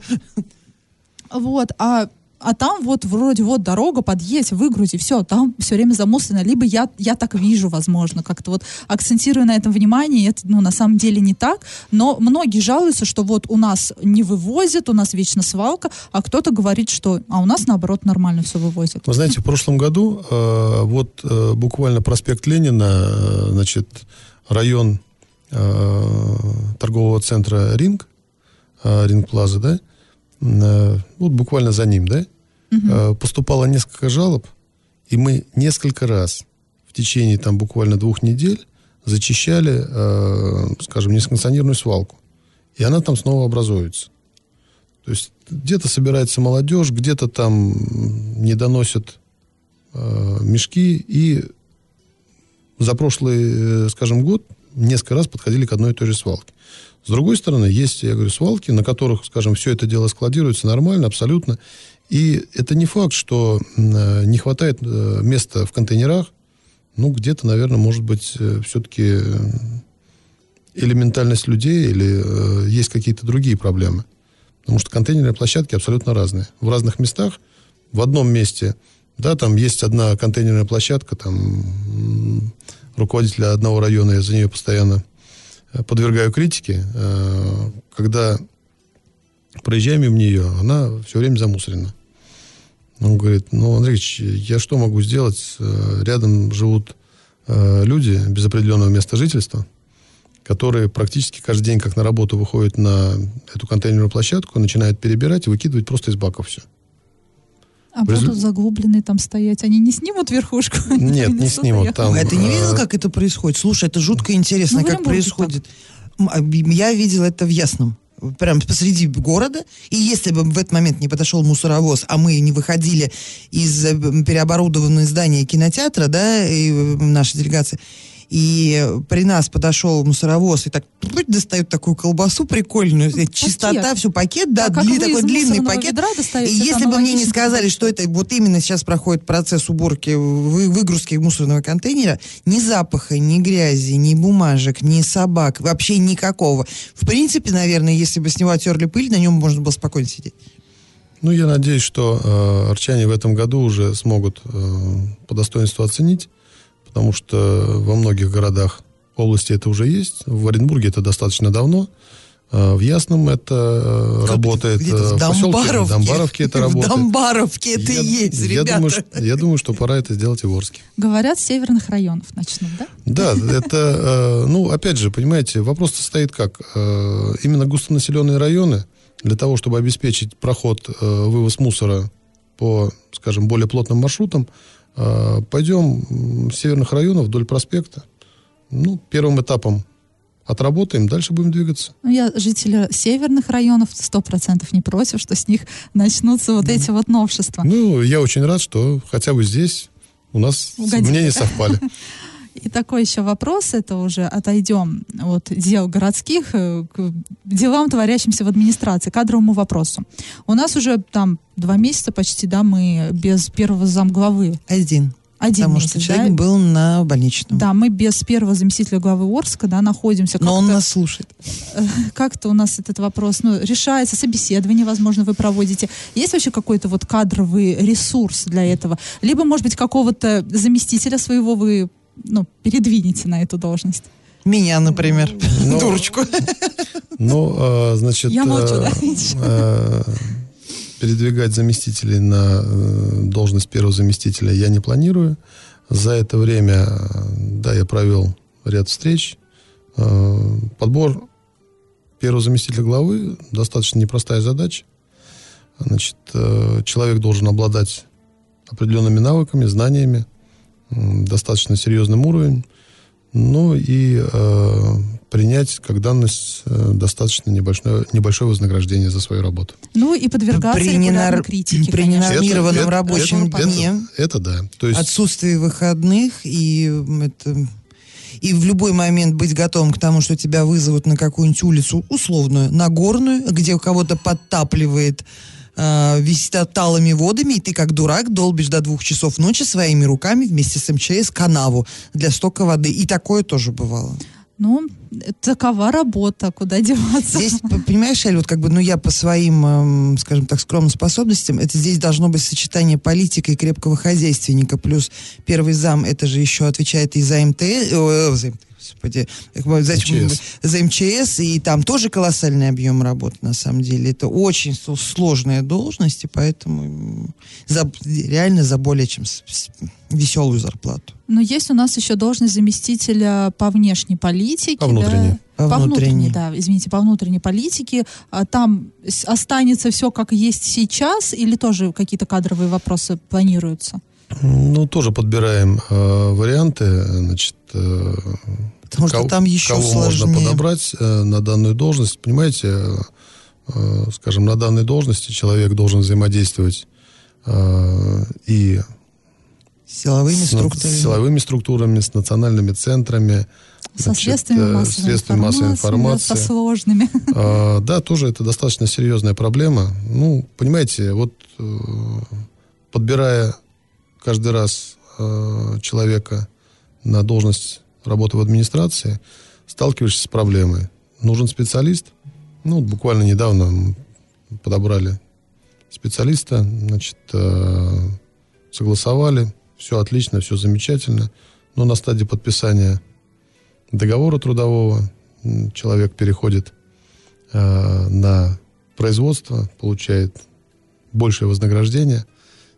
Вот, а, а там вот вроде вот дорога, подъедь, выгрузи, все, там все время замусорено. Либо я, я так вижу, возможно, как-то вот акцентирую на этом внимание, это, ну, на самом деле не так, но многие жалуются, что вот у нас не вывозят, у нас вечно свалка, а кто-то говорит, что, а у нас наоборот нормально все вывозят. Вы знаете, в прошлом году э, вот э, буквально проспект Ленина, э, значит, район э, торгового центра Ринг, э, Ринг Плаза, да, э, вот буквально за ним, да, э, поступало несколько жалоб, и мы несколько раз в течение там буквально двух недель зачищали, э, скажем, несанкционированную свалку. И она там снова образуется. То есть где-то собирается молодежь, где-то там не доносят э, мешки. И за прошлый, э, скажем, год несколько раз подходили к одной и той же свалке. С другой стороны, есть, я говорю, свалки, на которых, скажем, все это дело складируется нормально, абсолютно. И это не факт, что э, не хватает э, места в контейнерах. Ну, где-то, наверное, может быть, все-таки элементальность людей или э, есть какие-то другие проблемы. Потому что контейнерные площадки абсолютно разные. В разных местах, в одном месте, да, там есть одна контейнерная площадка, там руководителя одного района, я за нее постоянно э, подвергаю критике, э, когда проезжаем мимо нее, она все время замусорена. Он говорит, ну, Андрей Ильич, я что могу сделать? Э, Рядом живут э, люди без определенного места жительства, которые практически каждый день, как на работу, выходят на эту контейнерную площадку, начинают перебирать и выкидывать просто из баков все. А резу- будут заглубленные там стоять, они не снимут верхушку? (laughs) Нет, не снимут, там- А ты не видел, как это происходит? Слушай, это жутко интересно, Ну, как происходит. Би- Я видела это в Ясном. Прям посреди города. И если бы в этот момент не подошел мусоровоз, а мы не выходили из э, переоборудованного здания кинотеатра, да, и э, наша делегация, и при нас подошел мусоровоз и так прыть, достают такую колбасу прикольную, э, чистота, все, пакет, да, А дли- такой длинный пакет. И если бы мне не сказали, что это вот именно сейчас проходит процесс уборки, вы- выгрузки мусорного контейнера, ни запаха, ни грязи, ни бумажек, ни собак, вообще никакого. В принципе, наверное, если бы с него оттерли пыль, на нем можно было спокойно сидеть. Ну, я надеюсь, что э, арчане в этом году уже смогут э, по достоинству оценить, потому что во многих городах области это уже есть. В Оренбурге это достаточно давно. А В Ясном это э, работает. Где-то э, в Домбаровке. Домбаровке это В работает. Домбаровке это Я- есть, я ребята. Думаю, что, я думаю, что пора это сделать и в Орске. Говорят, с северных районов начнут, да? Да, это, э, ну, опять же, понимаете, вопрос состоит как? Именно густонаселенные районы для того, чтобы обеспечить проход, вывоз мусора по, скажем, более плотным маршрутам, пойдем м, с северных районов вдоль проспекта. Ну, первым этапом отработаем, дальше будем двигаться. Ну, я жители северных районов сто процентов не против, что с них начнутся вот эти вот новшества. Ну, я очень рад, что хотя бы здесь у нас Угодили. мнения совпали. (laughs) И такой еще вопрос, это уже отойдем от дел городских э, к делам, творящимся в администрации, кадровому вопросу. У нас уже там два месяца почти, да, мы без первого замглавы. Один. Один Потому месяц, что да? человек был на больничном. Да, мы без первого заместителя главы Орска, да, находимся. Но он нас слушает. (laughs) как-то у нас этот вопрос ну, решается, собеседование, возможно, вы проводите. Есть вообще какой-то вот кадровый ресурс для этого? Либо, может быть, какого-то заместителя своего вы ну, передвинете на эту должность? Меня, например. Ну, (laughs) Дурочку. Ну, э, значит... Я молчу, э, да, видишь? э, Передвигать заместителей на э, должность первого заместителя я не планирую. За это время, э, да, я провел ряд встреч. Э, Подбор первого заместителя главы достаточно непростая задача. Значит, э, человек должен обладать определенными навыками, знаниями, достаточно серьезным уровнем, ну и э, принять как данность э, достаточно небольшое, небольшое вознаграждение за свою работу. Ну и подвергаться При ненар- критике, при конечно. ненар- Нормированном рабочем это, дне. Это, да. То есть, Отсутствие выходных и это... И в любой момент быть готовым к тому, что тебя вызовут на какую-нибудь улицу условную, Нагорную, где у кого-то подтапливает э, висит талыми водами, и ты как дурак долбишь до двух часов ночи своими руками вместе с МЧС канаву для стока воды. И такое тоже бывало. Ну, такова работа, куда деваться. Здесь, понимаешь, Эль, вот как бы, ну, я по своим, эм, скажем так, скромным способностям, это здесь должно быть сочетание политика и крепкого хозяйственника, плюс первый зам, это же еще отвечает и за МТС, э, за, МТС, господи, как бы, за, МЧС. за МЧС, и там тоже колоссальный объем работы, на самом деле. Это очень сложная должность, и поэтому за, реально за более чем веселую зарплату. Но есть у нас еще должность заместителя по внешней политике. По внутренней. да. По По, внутренней, внутренней. да, извините, по внутренней политике. А Там останется все как есть сейчас или тоже какие-то кадровые вопросы планируются? Ну, тоже подбираем э, варианты, значит, э, Потому что кого, там еще кого сложнее. можно подобрать э, на данную должность. Понимаете, э, э, скажем, на данной должности человек должен взаимодействовать э, и Силовыми с, структурами. с силовыми структурами, с национальными центрами. Со значит, средствами э, массовой, средствами массовой информации, информации. Со сложными. А, Да, тоже это достаточно серьезная проблема. Ну, понимаете, вот э, подбирая каждый раз э, человека на должность работы в администрации, сталкиваешься с проблемой. Нужен специалист. Ну, буквально недавно подобрали специалиста, значит, э, согласовали, все отлично, все замечательно. Но на стадии подписания договора трудового человек переходит э, на производство, получает большее вознаграждение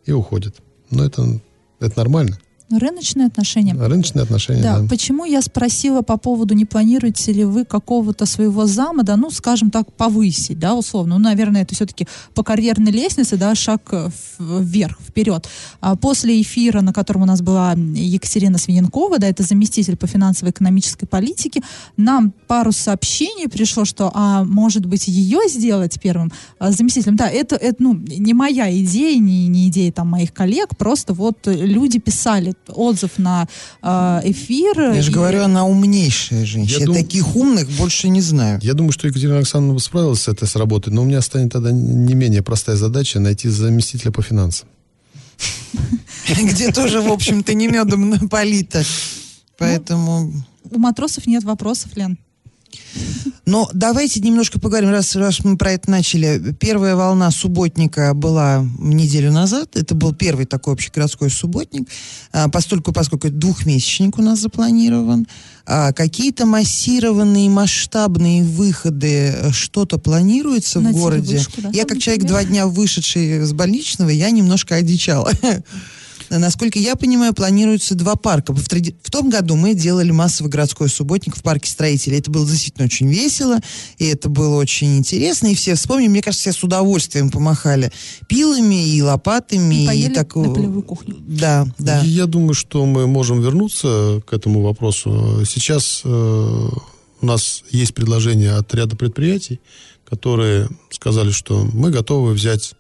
и уходит. Но это, это нормально. Но рыночные отношения. Рыночные отношения, Да, да. почему я спросила по поводу, не планируете ли вы какого-то своего зама, да, ну, скажем так, повысить, да, условно. Ну, наверное, это все-таки по карьерной лестнице, да, шаг э, вверх, вперед. А после эфира, на котором у нас была Екатерина Свиненкова, да, это заместитель по финансово-экономической политике, нам пару сообщений пришло, что, а, может быть, ее сделать первым а, заместителем. Да, это, это, ну, не моя идея, не, не идея там моих коллег, просто вот люди писали отзыв на э, эфир. Я же и- говорю, она умнейшая женщина. Я дум- таких умных больше не знаю. Я думаю, что Екатерина Александровна справилась с этой с работой, но у меня станет тогда не менее простая задача найти заместителя по финансам. (laughs) Где тоже, в общем-то, не медом полита. Поэтому У матросов нет вопросов, Лен. Но давайте немножко поговорим, раз, раз мы про это начали. Первая волна субботника была неделю назад. Это был первый такой общегородской субботник. А, постольку, поскольку двухмесячник у нас запланирован. А, какие-то массированные, масштабные выходы, э, что-то планируется На в городе? да, я как человек, два дня вышедший с больничного, я немножко одичала. (laughs) Насколько я понимаю, планируется два парка. В, тради- в том году мы делали массовый городской субботник в парке строителей. Это было действительно очень весело, и это было очень интересно. И все вспомнили, мне кажется, все с удовольствием помахали пилами и лопатами. И поели так- на полевую кухню. Да, да. Я думаю, что мы можем вернуться к этому вопросу. Сейчас э, у нас есть предложение от ряда предприятий, которые сказали, что мы готовы взять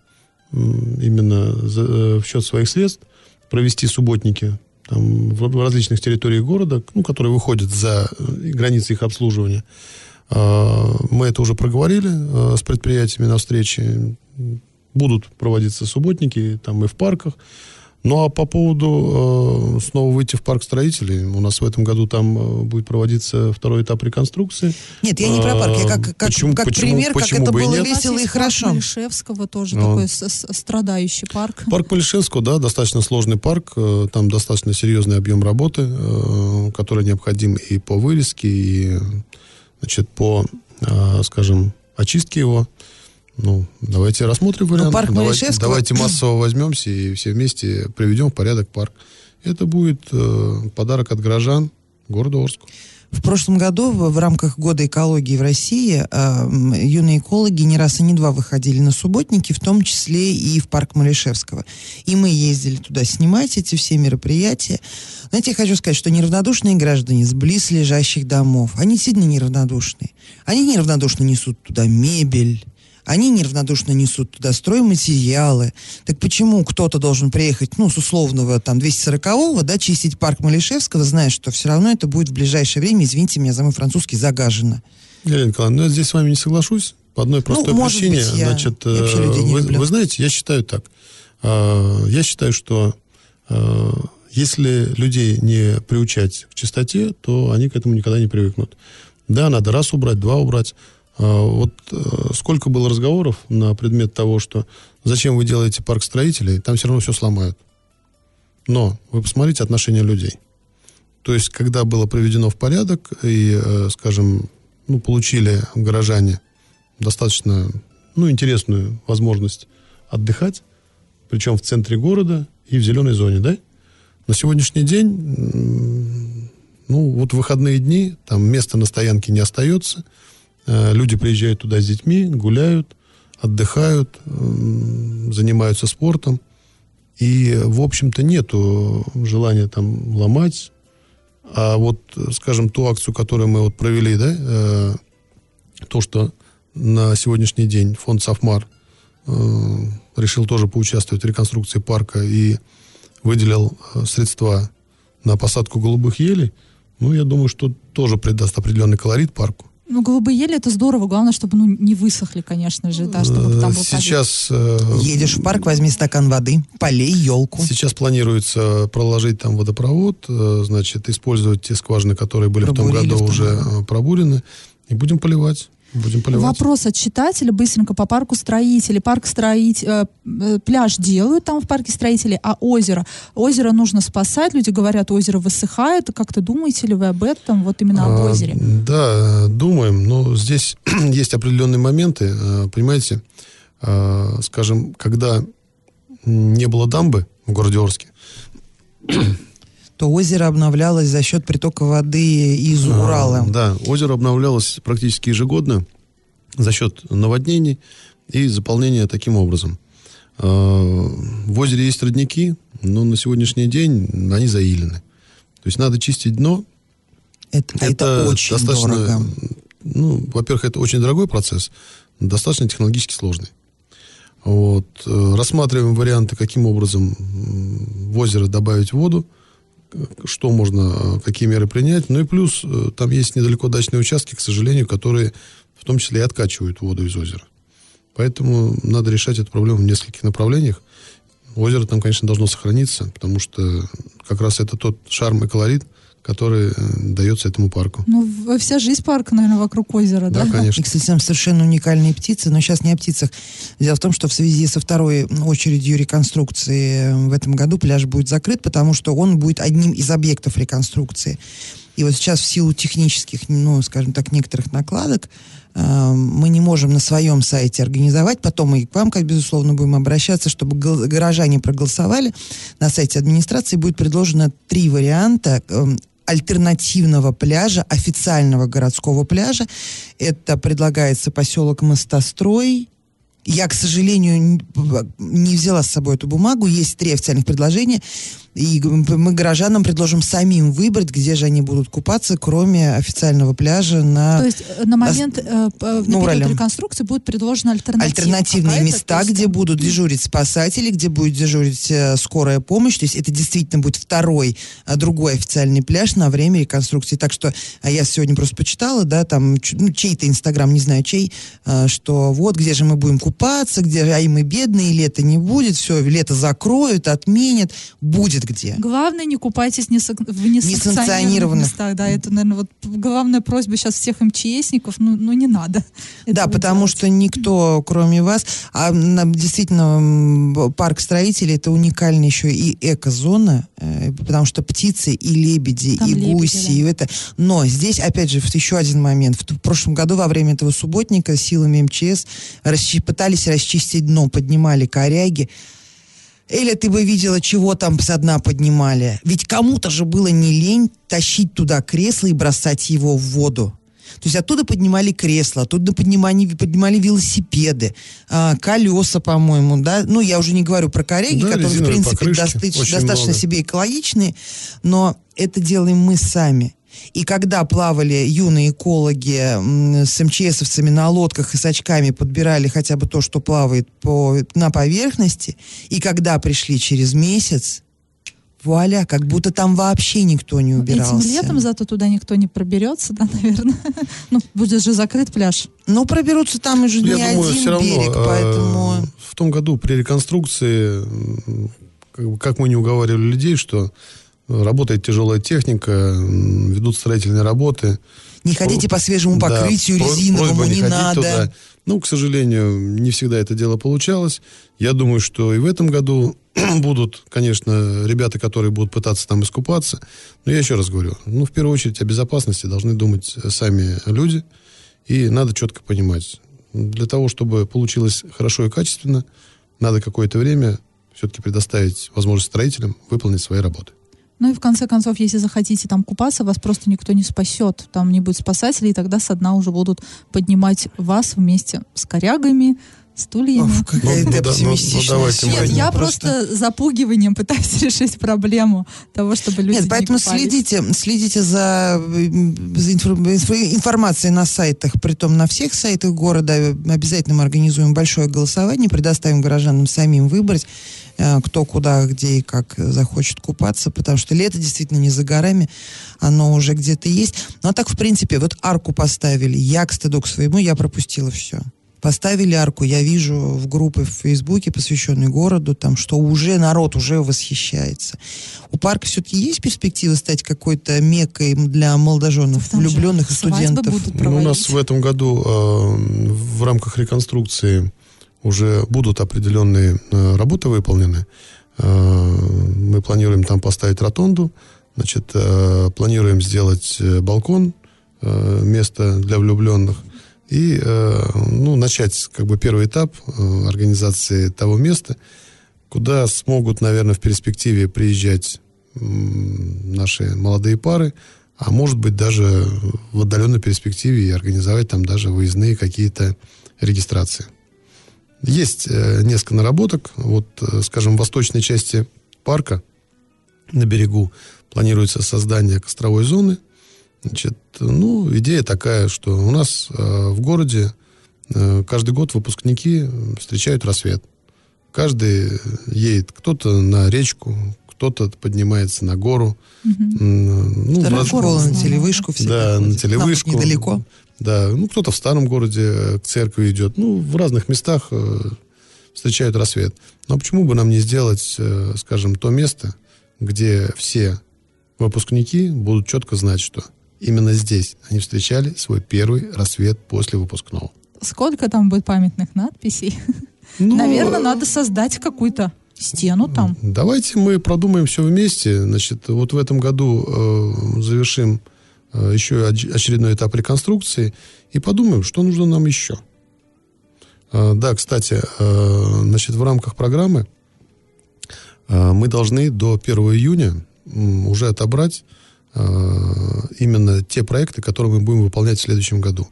именно за- э, в счет своих средств, провести субботники там, в, различных территориях города, ну, которые выходят за э, границы их обслуживания. А, Мы это уже проговорили э, с предприятиями на встрече. Будут проводиться субботники там и в парках. Ну а по поводу э, снова выйти в парк строителей, у нас в этом году там э, будет проводиться второй этап реконструкции. Нет, я не про парк, я как, А, как, почему- как почему- пример, почему как это было нет? Весело и есть парк хорошо. Малишевского тоже Ну. такой с- с- страдающий парк. Парк Полишевского, да, достаточно сложный парк, э, там достаточно серьезный объем работы, э, который необходим и по вырезке, и значит, по, э, скажем, очистке его. Ну, давайте рассмотрим вариант. парк давайте, Малишевского- давайте массово возьмемся и все вместе приведем в порядок парк. Это будет э, подарок от горожан города Орску. В прошлом году в, рамках года экологии в России э, юные экологи не раз и не два выходили на субботники, в том числе и в парк Малишевского. И мы ездили туда снимать эти все мероприятия. Знаете, я хочу сказать, что неравнодушные граждане с близлежащих домов, они сильно неравнодушные. Они неравнодушно несут туда мебель, они неравнодушно несут туда стройматериалы. Так почему кто-то должен приехать, ну, с условного там 240-го, да, чистить парк Малишевского, зная, что все равно это будет в ближайшее время, извините меня за мой французский, загажено. Елена Николаевна, ну, я здесь с вами не соглашусь. По одной простой Ну, причине. быть, я- Значит, я э, вы, люблю. вы знаете, я считаю так. А, Я считаю, что э, если людей не приучать к чистоте, то они к этому никогда не привыкнут. Да, надо раз убрать, два убрать. А, Вот э, сколько было разговоров на предмет того, что зачем вы делаете парк строителей, там все равно все сломают. Но вы посмотрите отношение людей. То есть, когда было приведено в порядок и, э, скажем, ну, получили горожане достаточно ну, интересную возможность отдыхать, причем в центре города и в зеленой зоне, да? На сегодняшний день, ну, вот выходные дни, там места на стоянке не остается, люди приезжают туда с детьми, гуляют, отдыхают, занимаются спортом, и, в общем-то, нету желания там ломать, а вот, э, скажем, ту акцию, которую мы вот провели, да, э, то, что на сегодняшний день фонд Софмар э, решил тоже поучаствовать в реконструкции парка и выделил э, средства на посадку голубых елей, ну, я думаю, что тоже придаст определенный колорит парку. Ну, голубые ели это здорово, главное, чтобы ну, не высохли, конечно же, да, чтобы там был. Сейчас... э, Едешь в парк, возьми стакан воды, полей елку. Сейчас планируется проложить там водопровод, э, значит, использовать те скважины, которые были в том Пробурили году в том уже году. э, пробурены, и будем поливать. Будем поливать. Вопрос от читателя быстренько по парку строителей. Парк строить, э, э, пляж делают там в парке строителей, а озеро? Озеро нужно спасать. Люди говорят, озеро высыхает. Как-то думаете ли вы об этом, вот именно об А, озере? Да, думаем, но здесь (clears throat) есть определенные моменты, э, понимаете, э, скажем, когда не было дамбы в городе Орске, То озеро обновлялось за счет притока воды из А, Урала. Да, озеро обновлялось практически ежегодно за счет наводнений и заполнения таким образом. А, В озере есть родники, но на сегодняшний день они заилены. То есть надо чистить дно. Это, это очень дорого. Ну, во-первых, это очень дорогой процесс, достаточно технологически сложный. Вот. э, Рассматриваем варианты, каким образом в озеро добавить воду, что можно, какие меры принять. Ну и плюс, э, там есть недалеко дачные участки, к сожалению, которые в том числе и откачивают воду из озера. Поэтому надо решать эту проблему в нескольких направлениях. Озеро там, конечно, должно сохраниться, потому что как раз это тот шарм и колорит, который э, дается этому парку. Ну, вся жизнь парка, наверное, вокруг озера, да? Да, И, конечно. кстати, там совершенно уникальные птицы, но сейчас не о птицах. Дело в том, что в связи со второй очередью реконструкции в этом году пляж будет закрыт, потому что он будет одним из объектов реконструкции. И вот сейчас в силу технических, ну, скажем так, некоторых накладок, э, мы не можем на своем сайте организовать, потом мы и к вам, как безусловно, будем обращаться, чтобы гол- горожане проголосовали. На сайте администрации будет предложено три варианта эм, альтернативного пляжа, официального городского пляжа. Это предлагается поселок Мостострой. Я, к сожалению, не взяла с собой эту бумагу. Есть три официальных предложения. И мы горожанам предложим самим выбрать, где же они будут купаться, кроме официального пляжа на То есть э, на момент, э, на ну, период реконструкции будет предложена альтернатива. альтернативные места, есть, где э, будут дежурить спасатели, где будет дежурить э, скорая помощь. То есть это действительно будет второй, а, другой официальный пляж на время реконструкции. Так что а я сегодня просто почитала, да, там ну, чей-то инстаграм, не знаю чей, а, что вот где же мы будем купаться, где а и мы бедные, лето не будет, все, лето закроют, отменят. Будет где. Главное, не купайтесь не сак- в несанкционированных местах. Да, это, наверное, вот главная просьба сейчас всех МЧСников. Ну, ну не надо. Да, потому делать. что никто, кроме вас, а действительно парк строителей это уникальная еще и экозона, э, потому что птицы и лебеди, Там и лебеди, гуси, да. и это. Но здесь, опять же, еще один момент. В, прошлом году во время этого субботника силами МЧС расчи- пытались расчистить дно, поднимали коряги. Эля, ты бы видела, чего там со дна поднимали. Ведь кому-то же было не лень тащить туда кресло и бросать его в воду. То есть оттуда поднимали кресла, оттуда поднимали, поднимали велосипеды, а, колеса, по-моему, да. Ну, я уже не говорю про коряги, Да, которые, в принципе, достаточно, достаточно много. себе экологичные, но это делаем мы сами. И когда плавали юные экологи с МЧСовцами на лодках и с очками подбирали хотя бы то, что плавает по, на поверхности, и когда пришли через месяц, вуаля, как будто там вообще никто не убирался. Этим летом зато туда никто не проберется, да, наверное. (laughs) Ну, будет же закрыт пляж. Ну, проберутся там уже не Я думаю, один все равно берег, э, поэтому... в том году при реконструкции, как мы не уговаривали людей, что работает тяжелая техника, ведут строительные работы. Не ходите по свежему Да, покрытию про- резиновому, не, ходить надо. туда. Ну, к сожалению, не всегда это дело получалось. Я думаю, что и в этом году (clears throat) будут, конечно, ребята, которые будут пытаться там искупаться. Но я еще раз говорю, ну, в первую очередь о безопасности должны думать сами люди. И надо четко понимать, для того, чтобы получилось хорошо и качественно, надо какое-то время все-таки предоставить возможность строителям выполнить свои работы. Ну и в конце концов, если захотите там купаться, вас просто никто не спасет. Там не будет спасателей, и тогда со дна уже будут поднимать вас вместе с корягами, стульями. Какая Ну, ты ну ну, ну, Нет, я просто... запугиванием пытаюсь (laughs) решить проблему того, чтобы люди Нет, не поэтому купались. следите, следите за, за инфор- инфо- информацией на сайтах, притом на всех сайтах города. Обязательно мы организуем большое голосование, предоставим горожанам самим выбрать, кто куда, где и как захочет купаться, потому что лето действительно не за горами, оно уже где-то есть. Ну а так, в принципе, вот арку поставили. Я, к стыду к своему, я пропустила все. Поставили арку, я вижу в группе в Фейсбуке, посвященной городу, там, что уже народ уже восхищается. У парка все-таки есть перспектива стать какой-то мекой для молодоженов, Там влюбленных и студентов? будут Ну, у нас в этом году э, в рамках реконструкции уже будут определенные э, работы выполнены. Э, мы планируем там поставить ротонду, значит, э, планируем сделать балкон, место для влюбленных, и ну, начать как бы первый этап организации того места, куда смогут, наверное, в перспективе приезжать наши молодые пары, а может быть даже в отдаленной перспективе и организовать там даже выездные какие-то регистрации. Есть э, несколько наработок. Вот, э, скажем, в восточной части парка на берегу планируется создание костровой зоны. Значит, ну, идея такая, что у нас э, в городе каждый год выпускники встречают рассвет. Каждый едет кто-то на речку, кто-то поднимается на гору. М, Ну, Вторая школа на телевышку все да, на Нам телевышку. тут недалеко. Да, ну кто-то в старом городе э, к церкви идет. Ну, в разных местах э, встречают рассвет. Но почему бы нам не сделать, э, скажем, то место, где все выпускники будут четко знать, что именно здесь они встречали свой первый рассвет после выпускного. Сколько там будет памятных надписей? Ну, (laughs) Наверное, надо создать какую-то стену там. Давайте мы продумаем все вместе. Значит, вот в этом году э, завершим еще оч- очередной этап реконструкции и подумаем, что нужно нам еще. Э, да, кстати, э, значит, в рамках программы э, мы должны до 1 июня уже отобрать э, именно те проекты, которые мы будем выполнять в следующем году.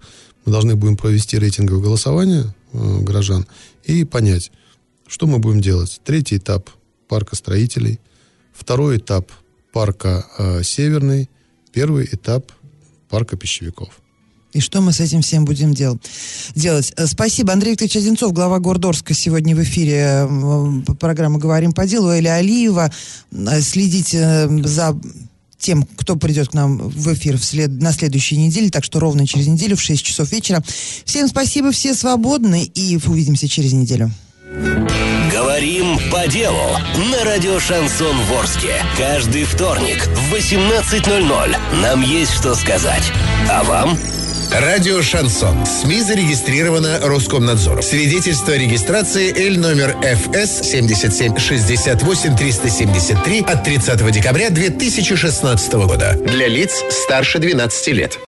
Мы должны будем провести рейтинговое голосование э, горожан и понять, что мы будем делать. Третий этап парка строителей, второй этап парка э, Северный, первый этап парка пищевиков. И что мы с этим всем будем дел- делать? Э, Спасибо. Андрей Викторович Одинцов, глава Гордорска, сегодня в эфире программы «Говорим по делу». Эля Алиева. Э, Следите э, за тем, кто придет к нам в эфир в след- на следующей неделе, так что ровно через неделю в 6 часов вечера. Всем спасибо, все свободны, и увидимся через неделю. Говорим по делу на радио Шансон Ворске. Каждый вторник в 18.00 нам есть что сказать. А вам? Радио «Шансон». СМИ зарегистрировано Роскомнадзором. Свидетельство о регистрации Л номер ФС 7768 373 от 30 декабря 2016 года. Для лиц старше 12 лет.